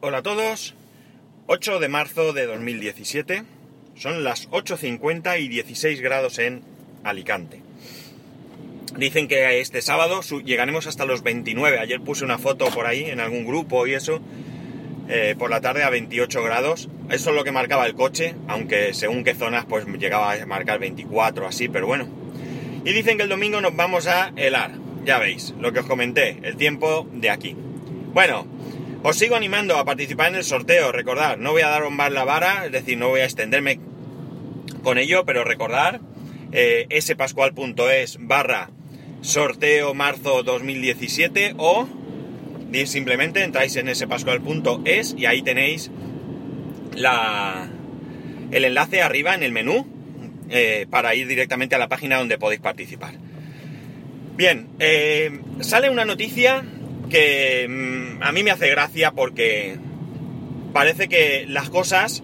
Hola a todos. 8 de marzo de 2017. Son las 8.50 y 16 grados en Alicante. Dicen que este sábado llegaremos hasta los 29. Ayer puse una foto por ahí en algún grupo y eso. Eh, por la tarde a 28 grados. Eso es lo que marcaba el coche, aunque según qué zonas pues llegaba a marcar 24 así, pero bueno. Y dicen que el domingo nos vamos a helar. Ya veis, lo que os comenté, el tiempo de aquí. Bueno, os sigo animando a participar en el sorteo, recordad, no voy a dar más la vara, es decir, no voy a extenderme con ello, pero recordar eh, spascual.es barra sorteo marzo 2017 o simplemente entráis en spascual.es y ahí tenéis la, el enlace arriba en el menú eh, para ir directamente a la página donde podéis participar. Bien, eh, sale una noticia que mm, a mí me hace gracia porque parece que las cosas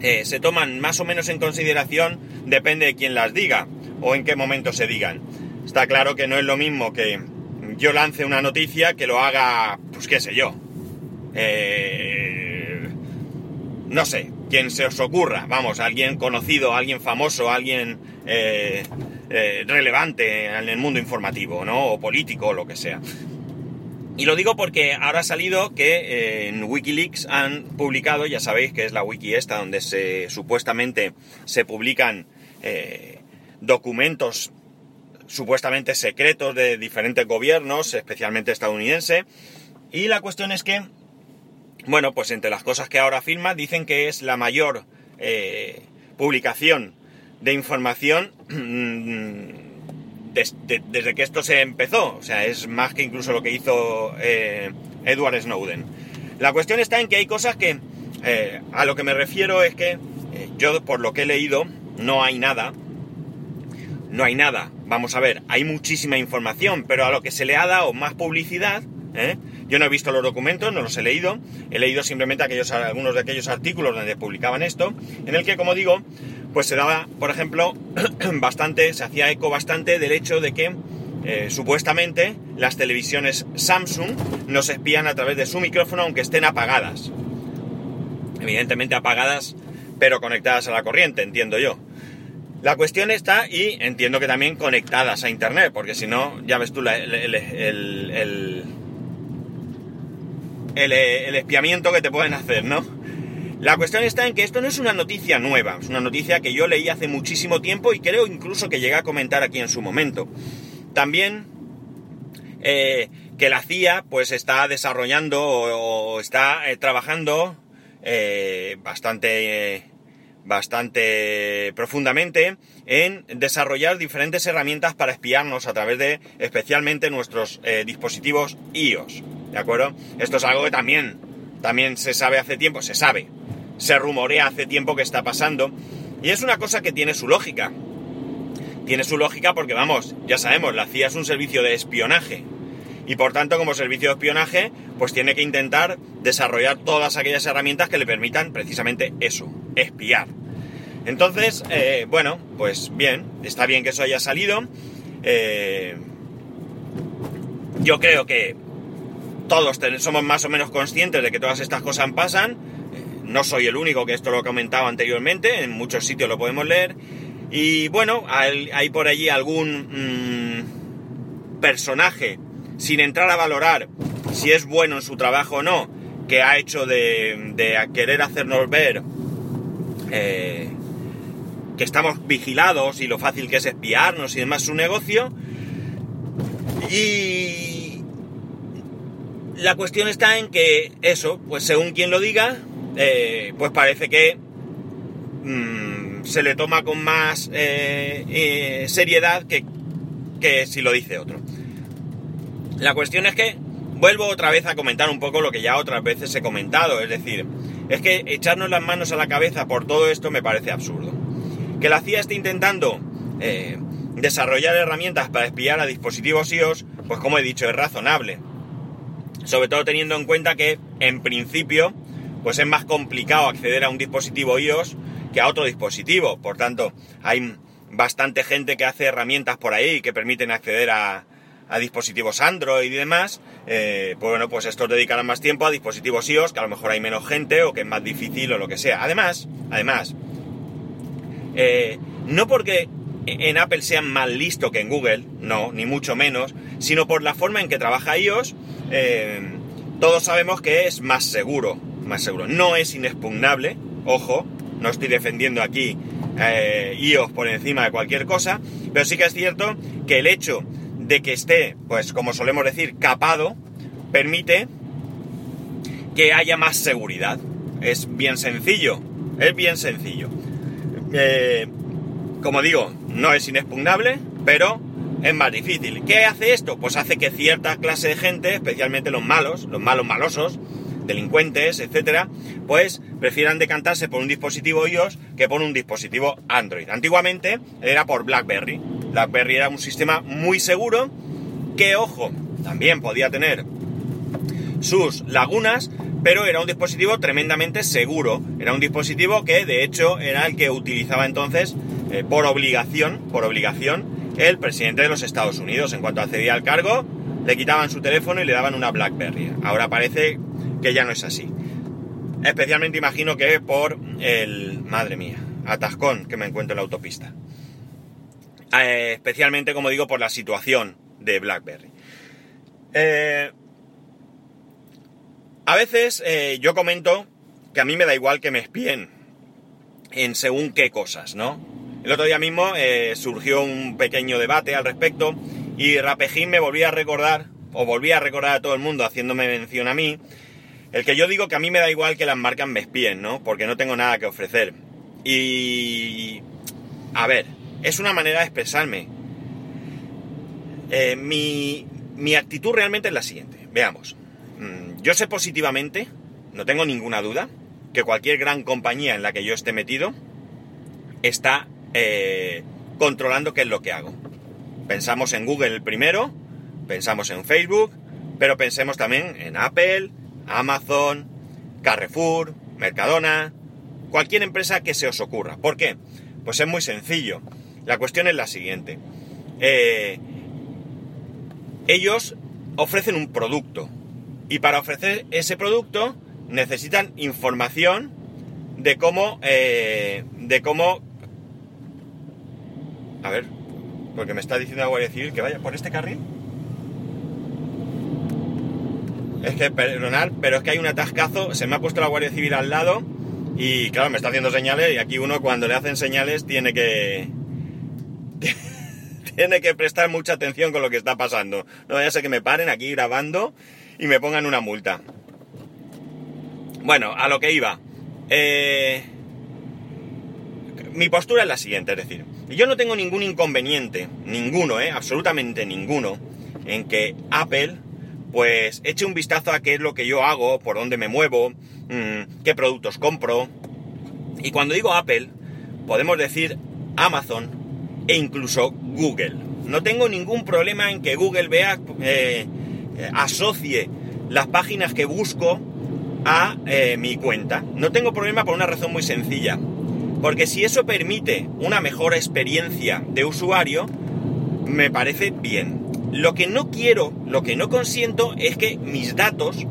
eh, se toman más o menos en consideración, depende de quién las diga o en qué momento se digan. Está claro que no es lo mismo que yo lance una noticia que lo haga, pues qué sé yo. Eh, no sé, quien se os ocurra, vamos, alguien conocido, alguien famoso, alguien eh, relevante en el mundo informativo, ¿no? O político, o lo que sea. Y lo digo porque ahora ha salido que eh, en Wikileaks han publicado, ya sabéis que es la wiki esta donde se supuestamente se publican eh, documentos supuestamente secretos de diferentes gobiernos, especialmente estadounidense. Y la cuestión es que, bueno, pues entre las cosas que ahora firma, dicen que es la mayor eh, publicación de información desde que esto se empezó. O sea, es más que incluso lo que hizo eh, Edward Snowden. La cuestión está en que hay cosas que, eh, a lo que me refiero es que eh, yo, por lo que he leído, no hay nada. No hay nada. Vamos a ver, hay muchísima información, pero a lo que se le ha dado más publicidad, yo no he visto los documentos, no los he leído, he leído simplemente aquellos, algunos de aquellos artículos donde publicaban esto, en el que, como digo, pues se daba, por ejemplo, bastante, se hacía eco bastante del hecho de que eh, supuestamente las televisiones Samsung nos espían a través de su micrófono aunque estén apagadas. Evidentemente apagadas, pero conectadas a la corriente, entiendo yo. La cuestión está, y entiendo que también conectadas a Internet, porque si no, ya ves tú el, el, el espiamiento que te pueden hacer, ¿no? La cuestión está en que esto no es una noticia nueva, es una noticia que yo leí hace muchísimo tiempo y creo incluso que llegué a comentar aquí en su momento. También eh, que la CIA pues está desarrollando o, está eh, trabajando eh, bastante, bastante profundamente en desarrollar diferentes herramientas para espiarnos a través de especialmente nuestros dispositivos iOS. ¿De acuerdo? Esto es algo que también, también se sabe hace tiempo, se sabe, se rumorea hace tiempo que está pasando. Y es una cosa que tiene su lógica. Tiene su lógica porque, vamos, ya sabemos, la CIA es un servicio de espionaje. Y por tanto, como servicio de espionaje, pues tiene que intentar desarrollar todas aquellas herramientas que le permitan precisamente eso, espiar. Entonces, eh, bueno, pues bien, está bien que eso haya salido. Eh, yo creo que todos somos más o menos conscientes de que todas estas cosas pasan no soy el único que esto lo he comentado anteriormente, en muchos sitios lo podemos leer. Y bueno, hay, por allí algún mm, personaje, sin entrar a valorar si es bueno en su trabajo o no, que ha hecho de, querer hacernos ver eh, que estamos vigilados y lo fácil que es espiarnos y demás su negocio. Y la cuestión está en que eso, pues según quien lo diga, eh, pues parece que mm, se le toma con más eh, eh, seriedad que, que si lo dice otro. La cuestión es que vuelvo otra vez a comentar un poco lo que ya otras veces he comentado, es decir, es que echarnos las manos a la cabeza por todo esto me parece absurdo. Que la CIA esté intentando desarrollar herramientas para espiar a dispositivos iOS, pues como he dicho, es razonable. Sobre todo teniendo en cuenta que, en principio, pues es más complicado acceder a un dispositivo iOS que a otro dispositivo. Por tanto, hay bastante gente que hace herramientas por ahí que permiten acceder a, dispositivos Android y demás, eh, pues bueno, pues estos dedicarán más tiempo a dispositivos iOS, que a lo mejor hay menos gente o que es más difícil o lo que sea. Además, además, eh, no porque en Apple sean más listo que en Google, no, ni mucho menos, sino por la forma en que trabaja iOS, eh, todos sabemos que es más seguro, más seguro. No es inexpugnable, ojo, no estoy defendiendo aquí eh, iOS por encima de cualquier cosa, pero sí que es cierto que el hecho de que esté, pues como solemos decir, capado, permite que haya más seguridad. Es bien sencillo, es bien sencillo. Eh, como digo, no es inexpugnable, pero es más difícil. ¿Qué hace esto? Pues hace que cierta clase de gente, especialmente los malos, los malos malosos, delincuentes, etcétera, pues prefieran decantarse por un dispositivo iOS que por un dispositivo Android. Antiguamente era por BlackBerry. BlackBerry era un sistema muy seguro que, ojo, también podía tener sus lagunas, pero era un dispositivo tremendamente seguro. Era un dispositivo que, de hecho, era el que utilizaba entonces eh, por obligación, por obligación, el presidente de los Estados Unidos. En cuanto accedía al cargo, le quitaban su teléfono y le daban una BlackBerry. Ahora parece que ya no es así. Especialmente imagino que por el... Madre mía, atascón que me encuentro en la autopista. Eh, especialmente, como digo, por la situación de BlackBerry. Eh, a veces yo comento que a mí me da igual que me espíen en según qué cosas, ¿no? El otro día mismo eh, surgió un pequeño debate al respecto y Rapejín me volvía a recordar, o volvía a recordar a todo el mundo haciéndome mención a mí, el que yo digo que a mí me da igual que las marcas me espíen, ¿no? Porque no tengo nada que ofrecer. Y... A ver, es una manera de expresarme. Eh, mi, mi actitud realmente es la siguiente. Veamos. Mm, yo sé positivamente, no tengo ninguna duda, que cualquier gran compañía en la que yo esté metido está eh, controlando qué es lo que hago. Pensamos en Google primero, pensamos en Facebook, pero pensemos también en Apple, Amazon, Carrefour, Mercadona, cualquier empresa que se os ocurra. ¿Por qué? Pues es muy sencillo. La cuestión es la siguiente. Eh, ellos ofrecen un producto y para ofrecer ese producto necesitan información de cómo, eh, de cómo a ver, porque me está diciendo la Guardia Civil que vaya por este carril. Es que, perdonad, pero es que hay un atascazo, se me ha puesto la Guardia Civil al lado y claro, me está haciendo señales y aquí uno cuando le hacen señales tiene que... tiene que prestar mucha atención con lo que está pasando. No vaya a ser que me paren aquí grabando y me pongan una multa. Bueno, a lo que iba. Eh, mi postura es la siguiente, es decir, yo no tengo ningún inconveniente, ninguno, ¿eh? absolutamente ninguno, en que Apple pues eche un vistazo a qué es lo que yo hago, por dónde me muevo, mm, qué productos compro. Y cuando digo Apple, podemos decir Amazon e incluso Google. No tengo ningún problema en que Google vea, eh, asocie las páginas que busco a eh, mi cuenta. No tengo problema por una razón muy sencilla. Porque si eso permite una mejor experiencia de usuario, me parece bien. Lo que no quiero, lo que no consiento es que mis datos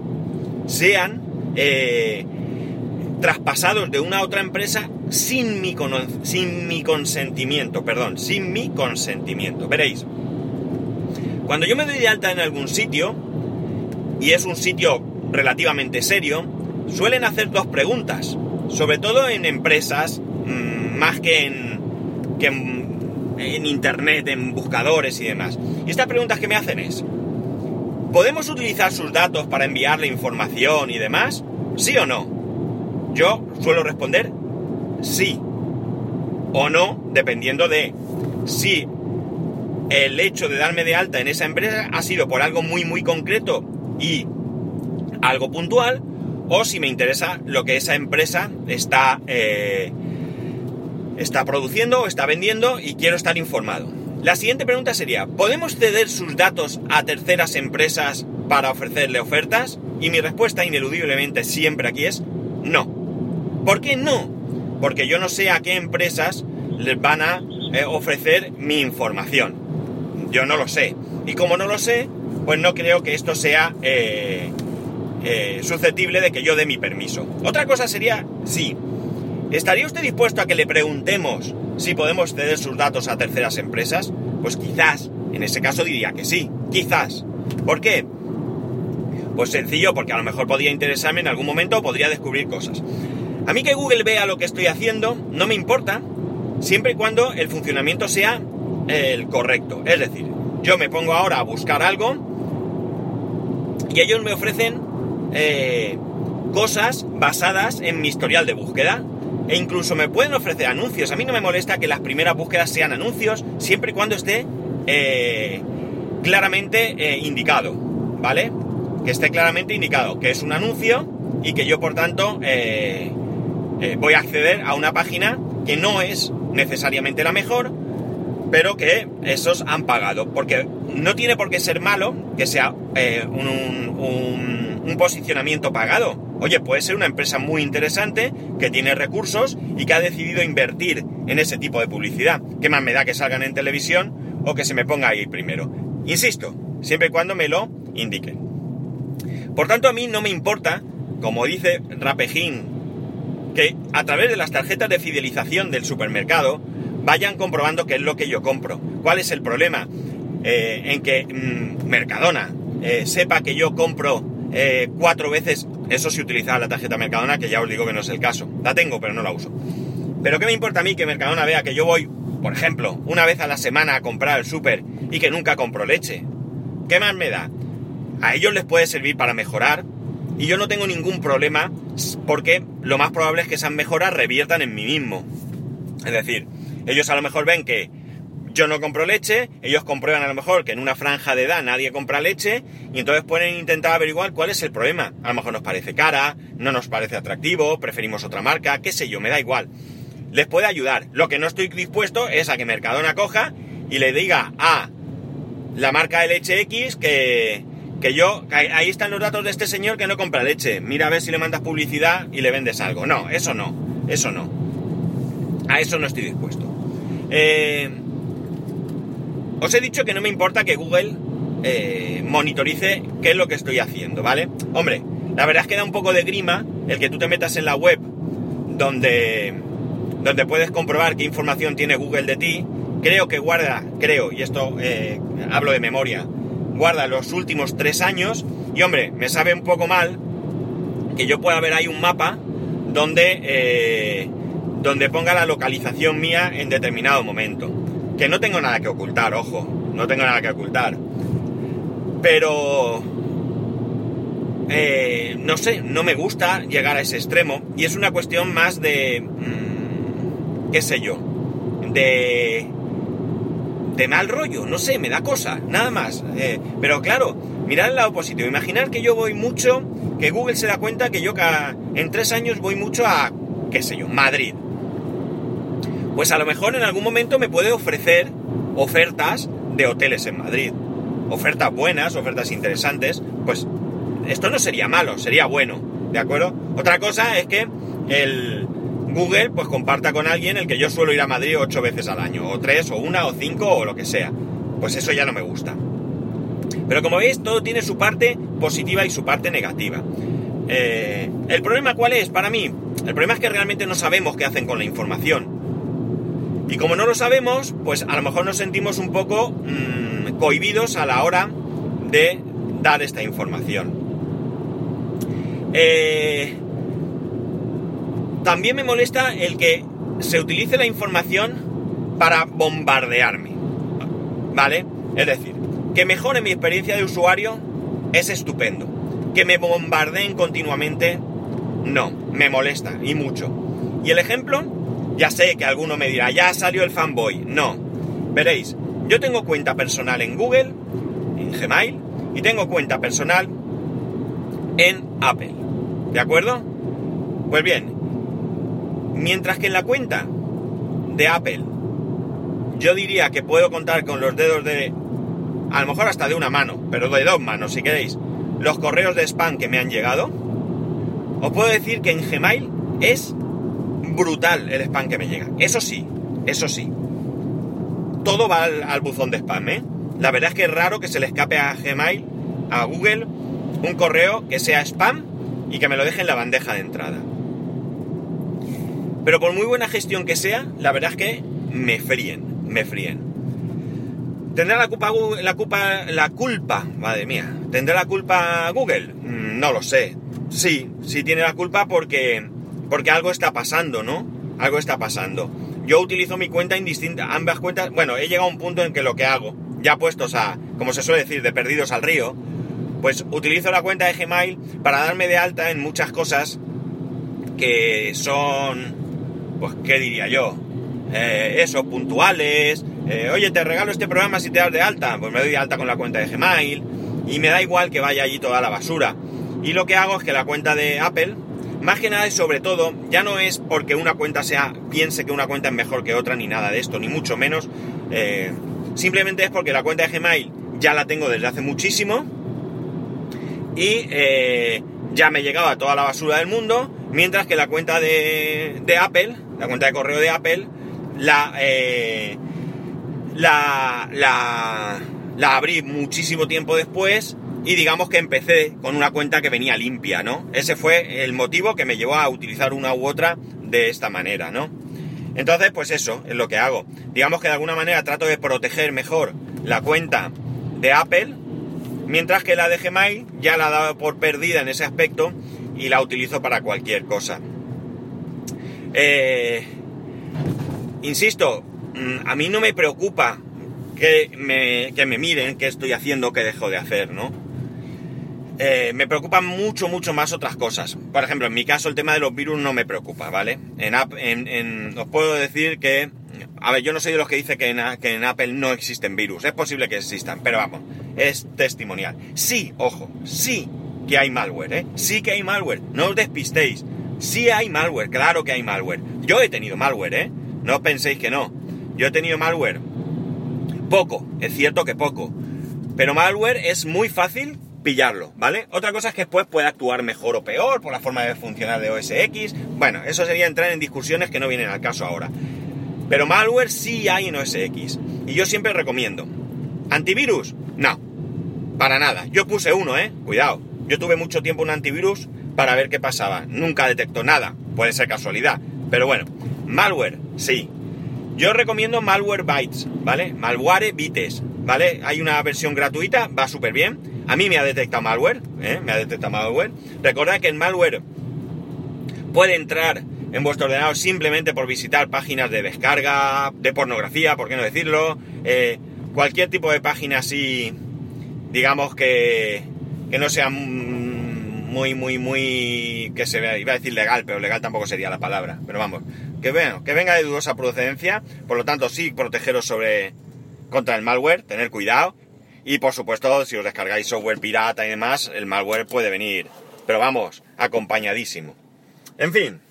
sean eh, traspasados de una a otra empresa sin mi, sin mi consentimiento, perdón, sin mi consentimiento. Veréis, cuando yo me doy de alta en algún sitio, y es un sitio relativamente serio, suelen hacer dos preguntas, sobre todo en empresas más que en, que en, internet, en buscadores y demás. Y estas preguntas que me hacen es, ¿podemos utilizar sus datos para enviarle información y demás? ¿Sí o no? Yo suelo responder sí o no, dependiendo de si el hecho de darme de alta en esa empresa ha sido por algo muy muy concreto y algo puntual, o si me interesa lo que esa empresa está eh, está produciendo o está vendiendo y quiero estar informado. La siguiente pregunta sería, ¿podemos ceder sus datos a terceras empresas para ofrecerle ofertas? Y mi respuesta ineludiblemente siempre aquí es no. ¿Por qué no? Porque yo no sé a qué empresas les van a eh, ofrecer mi información. Yo no lo sé. Y como no lo sé, pues no creo que esto sea eh, eh, susceptible de que yo dé mi permiso. Otra cosa sería, sí, ¿estaría usted dispuesto a que le preguntemos si podemos ceder sus datos a terceras empresas? Pues quizás, en ese caso diría que sí, quizás. ¿Por qué? Pues sencillo, porque a lo mejor podría interesarme en algún momento o podría descubrir cosas. A mí que Google vea lo que estoy haciendo no me importa, siempre y cuando el funcionamiento sea el correcto. Es decir, yo me pongo ahora a buscar algo y ellos me ofrecen eh, cosas basadas en mi historial de búsqueda. E incluso me pueden ofrecer anuncios. A mí no me molesta que las primeras búsquedas sean anuncios, siempre y cuando esté eh, claramente eh, indicado, ¿vale? Que esté claramente indicado que es un anuncio y que yo, por tanto, voy a acceder a una página que no es necesariamente la mejor, pero que esos han pagado. Porque no tiene por qué ser malo que sea un posicionamiento pagado. Oye, puede ser una empresa muy interesante que tiene recursos y que ha decidido invertir en ese tipo de publicidad. ¿Qué más me da que salgan en televisión o que se me ponga ahí primero? Insisto, siempre y cuando me lo indiquen. Por tanto, a mí no me importa, como dice Rapejín, que a través de las tarjetas de fidelización del supermercado vayan comprobando qué es lo que yo compro. ¿Cuál es el problema? Eh, en que mm, Mercadona eh, sepa que yo compro eh, cuatro veces, eso si utilizaba la tarjeta Mercadona, que ya os digo que no es el caso. La tengo, pero no la uso. Pero ¿qué me importa a mí que Mercadona vea que yo voy, por ejemplo, una vez a la semana a comprar el súper y que nunca compro leche? ¿Qué más me da? A ellos les puede servir para mejorar y yo no tengo ningún problema porque lo más probable es que esas mejoras reviertan en mí mismo. Es decir, ellos a lo mejor ven que yo no compro leche, ellos comprueban a lo mejor que en una franja de edad nadie compra leche y entonces pueden intentar averiguar cuál es el problema. A lo mejor nos parece cara, no nos parece atractivo, preferimos otra marca, qué sé yo, me da igual. Les puede ayudar. Lo que no estoy dispuesto es a que Mercadona coja y le diga a la marca de leche X que, que yo, ahí están los datos de este señor que no compra leche. Mira a ver si le mandas publicidad y le vendes algo. No, eso no, eso no. A eso no estoy dispuesto. Eh, os he dicho que no me importa que Google eh, monitorice qué es lo que estoy haciendo, ¿vale? Hombre, la verdad es que da un poco de grima el que tú te metas en la web donde, donde puedes comprobar qué información tiene Google de ti. Creo que guarda, creo, y esto eh, hablo de memoria, guarda los últimos tres años. Y hombre, me sabe un poco mal que yo pueda ver ahí un mapa donde, eh, donde ponga la localización mía en determinado momento. Que no tengo nada que ocultar, ojo, no tengo nada que ocultar. Pero... Eh, no sé, no me gusta llegar a ese extremo. Y es una cuestión más de... Mm, qué sé yo, de... de mal rollo, no sé, me da cosa, nada más. Eh, pero claro, mirad el lado positivo, imaginar que yo voy mucho, que Google se da cuenta que yo en tres años voy mucho a, qué sé yo, Madrid pues a lo mejor en algún momento me puede ofrecer ofertas de hoteles en Madrid. Ofertas buenas, ofertas interesantes, pues esto no sería malo, sería bueno, ¿de acuerdo? Otra cosa es que el Google pues comparta con alguien el que yo suelo ir a Madrid ocho veces al año, o tres, o una, o cinco, o lo que sea. Pues eso ya no me gusta. Pero como veis, todo tiene su parte positiva y su parte negativa. Eh, ¿El problema cuál es para mí? El problema es que realmente no sabemos qué hacen con la información. Y como no lo sabemos, pues a lo mejor nos sentimos un poco mmm, cohibidos a la hora de dar esta información. Eh, también me molesta el que se utilice la información para bombardearme. ¿Vale? Es decir, que mejore mi experiencia de usuario es estupendo. Que me bombardeen continuamente, no, me molesta y mucho. Y el ejemplo ya sé que alguno me dirá, ya salió el fanboy. No. Veréis, yo tengo cuenta personal en Google, en Gmail, y tengo cuenta personal en Apple. ¿De acuerdo? Pues bien, mientras que en la cuenta de Apple yo diría que puedo contar con los dedos de, a lo mejor hasta de una mano, pero de dos manos si queréis, los correos de spam que me han llegado, os puedo decir que en Gmail es brutal el spam que me llega. Eso sí, eso sí. Todo va al, buzón de spam, ¿eh? la verdad es que es raro que se le escape a Gmail, a Google, un correo que sea spam y que me lo deje en la bandeja de entrada. Pero por muy buena gestión que sea, la verdad es que me fríen, me fríen. ¿Tendrá la culpa, la culpa, la culpa, madre mía, ¿tendrá la culpa Google? Mm, no lo sé. Sí, sí tiene la culpa porque, porque algo está pasando, ¿no? Algo está pasando. Yo utilizo mi cuenta indistinta, ambas cuentas, bueno, he llegado a un punto en que lo que hago, ya puestos a, como se suele decir, de perdidos al río, pues utilizo la cuenta de Gmail para darme de alta en muchas cosas que son pues, ¿qué diría yo? Eh, eso, puntuales. Eh, oye, te regalo este programa si te das de alta. Pues me doy de alta con la cuenta de Gmail. Y me da igual que vaya allí toda la basura. Y lo que hago es que la cuenta de Apple, más que nada y sobre todo, ya no es porque una cuenta sea, piense que una cuenta es mejor que otra, ni nada de esto, ni mucho menos. Eh, simplemente es porque la cuenta de Gmail ya la tengo desde hace muchísimo. Y ya me llegaba toda la basura del mundo. Mientras que la cuenta de, de Apple la cuenta de correo de Apple, eh, la, la, la, abrí muchísimo tiempo después y digamos que empecé con una cuenta que venía limpia, ¿no? Ese fue el motivo que me llevó a utilizar una u otra de esta manera, ¿no? Entonces, pues eso es lo que hago. Digamos que de alguna manera trato de proteger mejor la cuenta de Apple, mientras que la de Gmail ya la he dado por perdida en ese aspecto y la utilizo para cualquier cosa. Eh, insisto, mm, a mí no me preocupa que me, que me miren qué estoy haciendo, qué dejo de hacer, ¿no? Eh, me preocupan mucho, mucho más otras cosas. Por ejemplo, en mi caso el tema de los virus no me preocupa, ¿vale? En, en, os puedo decir que, a ver, yo no soy de los que dice que en, que en Apple no existen virus. Es posible que existan, pero vamos, es testimonial. Sí, ojo, sí que hay malware, ¿eh? Sí que hay malware. No os despistéis. Sí hay malware, claro que hay malware. Yo he tenido malware, ¿eh? No penséis que no. Yo he tenido malware. Poco, es cierto que poco. Pero malware es muy fácil pillarlo, ¿vale? Otra cosa es que después puede actuar mejor o peor por la forma de funcionar de OS X. Bueno, eso sería entrar en discusiones que no vienen al caso ahora. Pero malware sí hay en OS X. Y yo siempre recomiendo. ¿Antivirus? No. Para nada. Yo puse uno, ¿eh? Cuidado. Yo tuve mucho tiempo un antivirus para ver qué pasaba. Nunca detectó nada. Puede ser casualidad. Pero bueno, malware, sí. Yo recomiendo Malware Bytes, ¿vale? Malware Bytes, ¿vale? Hay una versión gratuita, va súper bien. A mí me ha detectado malware, ¿eh? Me ha detectado malware. Recordad que el malware puede entrar en vuestro ordenador simplemente por visitar páginas de descarga, de pornografía, por qué no decirlo. Eh, cualquier tipo de página así, digamos que, que no sea muy, muy, muy, que se vea, iba a decir legal, pero legal tampoco sería la palabra, pero vamos, que, que venga de dudosa procedencia, por lo tanto sí, protegeros sobre, contra el malware, tener cuidado, y por supuesto, si os descargáis software pirata y demás, el malware puede venir, pero vamos, acompañadísimo. En fin,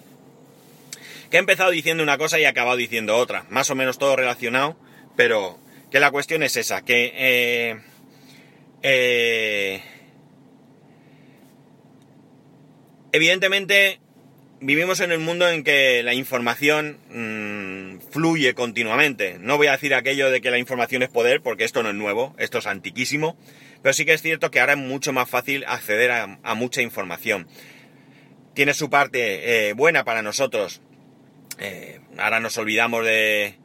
que he empezado diciendo una cosa y he acabado diciendo otra, más o menos todo relacionado, pero que la cuestión es esa, que eh, eh, Evidentemente, vivimos en un mundo en que la información mm, fluye continuamente. No voy a decir aquello de que la información es poder, porque esto no es nuevo, esto es antiquísimo, pero sí que es cierto que ahora es mucho más fácil acceder a, mucha información. Tiene su parte eh, buena para nosotros. Eh, ahora nos olvidamos de,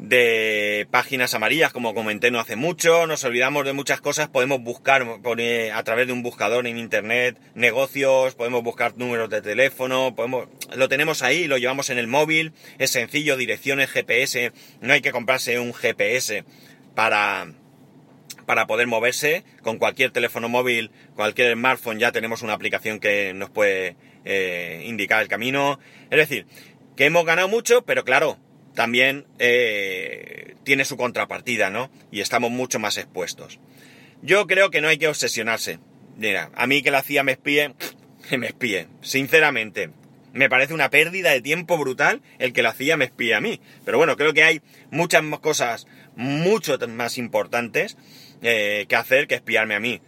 de páginas amarillas, como comenté no hace mucho, nos olvidamos de muchas cosas, podemos buscar a través de un buscador en internet negocios, podemos buscar números de teléfono, podemos, lo tenemos ahí, lo llevamos en el móvil, es sencillo, direcciones GPS, no hay que comprarse un GPS para, para poder moverse, con cualquier teléfono móvil, cualquier smartphone ya tenemos una aplicación que nos puede eh, indicar el camino, es decir, que hemos ganado mucho, pero claro, también eh, tiene su contrapartida, ¿no? Y estamos mucho más expuestos. Yo creo que no hay que obsesionarse. Mira, a mí que la CIA me espíe, que me espíe. Sinceramente, me parece una pérdida de tiempo brutal el que la CIA me espíe a mí. Pero bueno, creo que hay muchas más cosas mucho más importantes eh, que hacer que espiarme a mí.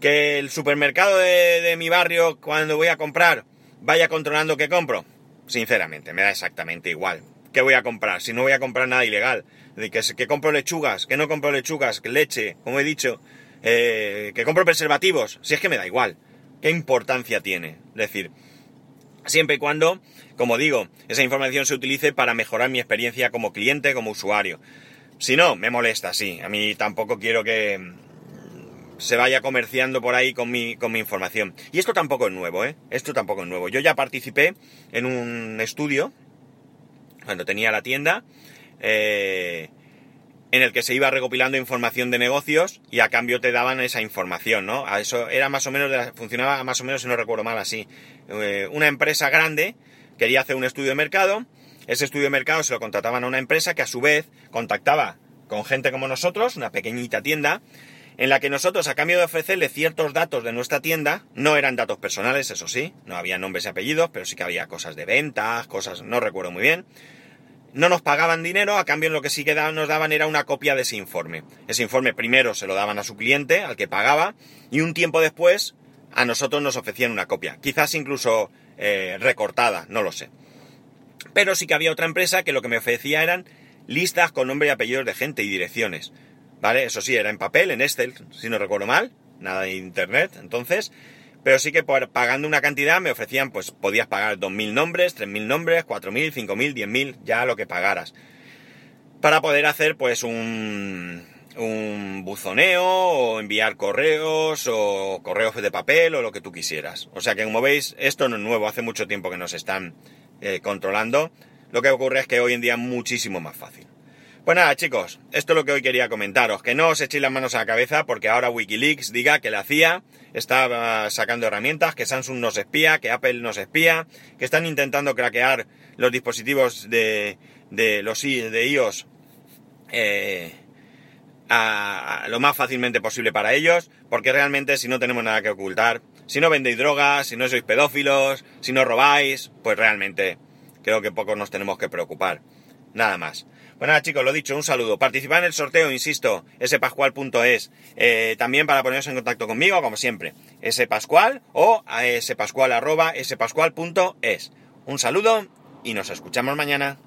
Que el supermercado de, de mi barrio, cuando voy a comprar, vaya controlando qué compro. Sinceramente, me da exactamente igual ¿qué voy a comprar? Si no voy a comprar nada ilegal. Que, que compro lechugas, que no compro lechugas, leche, como he dicho, eh, que compro preservativos, si es que me da igual. ¿Qué importancia tiene? Es decir, siempre y cuando, como digo, esa información se utilice para mejorar mi experiencia como cliente, como usuario. Si no, me molesta, sí. A mí tampoco quiero que mm, se vaya comerciando por ahí con mi, con mi información. Y esto tampoco es nuevo, ¿eh? Esto tampoco es nuevo. Yo ya participé en un estudio, cuando tenía la tienda, eh, en el que se iba recopilando información de negocios y a cambio te daban esa información, ¿no? A eso era más o menos, funcionaba más o menos, si no recuerdo mal, así. Eh, una empresa grande quería hacer un estudio de mercado, ese estudio de mercado se lo contrataban a una empresa que a su vez contactaba con gente como nosotros, una pequeñita tienda, en la que nosotros, a cambio de ofrecerle ciertos datos de nuestra tienda, no eran datos personales, eso sí, no había nombres y apellidos, pero sí que había cosas de ventas, cosas, no recuerdo muy bien, no nos pagaban dinero, a cambio lo que sí que nos daban era una copia de ese informe. Ese informe primero se lo daban a su cliente, al que pagaba, y un tiempo después a nosotros nos ofrecían una copia, quizás incluso eh, recortada, no lo sé. Pero sí que había otra empresa que lo que me ofrecía eran listas con nombre y apellidos de gente y direcciones. ¿Vale? Eso sí, era en papel, en Excel, si no recuerdo mal, nada de internet, entonces, pero sí que por, pagando una cantidad me ofrecían, pues podías pagar 2.000 nombres, 3.000 nombres, 4.000, 5.000, 10.000, ya lo que pagaras. Para poder hacer pues un, un buzoneo o enviar correos o correos de papel o lo que tú quisieras. O sea que como veis, esto no es nuevo, hace mucho tiempo que nos están eh, controlando. Lo que ocurre es que hoy en día es muchísimo más fácil. Pues nada, chicos, esto es lo que hoy quería comentaros. Que no os echéis las manos a la cabeza porque ahora Wikileaks diga que la CIA está sacando herramientas, que Samsung nos espía, que Apple nos espía, que están intentando craquear los dispositivos de, de los de iOS eh, lo más fácilmente posible para ellos, porque realmente si no tenemos nada que ocultar, si no vendéis drogas, si no sois pedófilos, si no robáis, pues realmente creo que poco nos tenemos que preocupar. Nada más. Bueno, nada, chicos, lo dicho, un saludo. Participad en el sorteo, insisto, spascual.es. Eh, también para poneros en contacto conmigo, como siempre, spascual o a spascual.es. Un saludo y nos escuchamos mañana.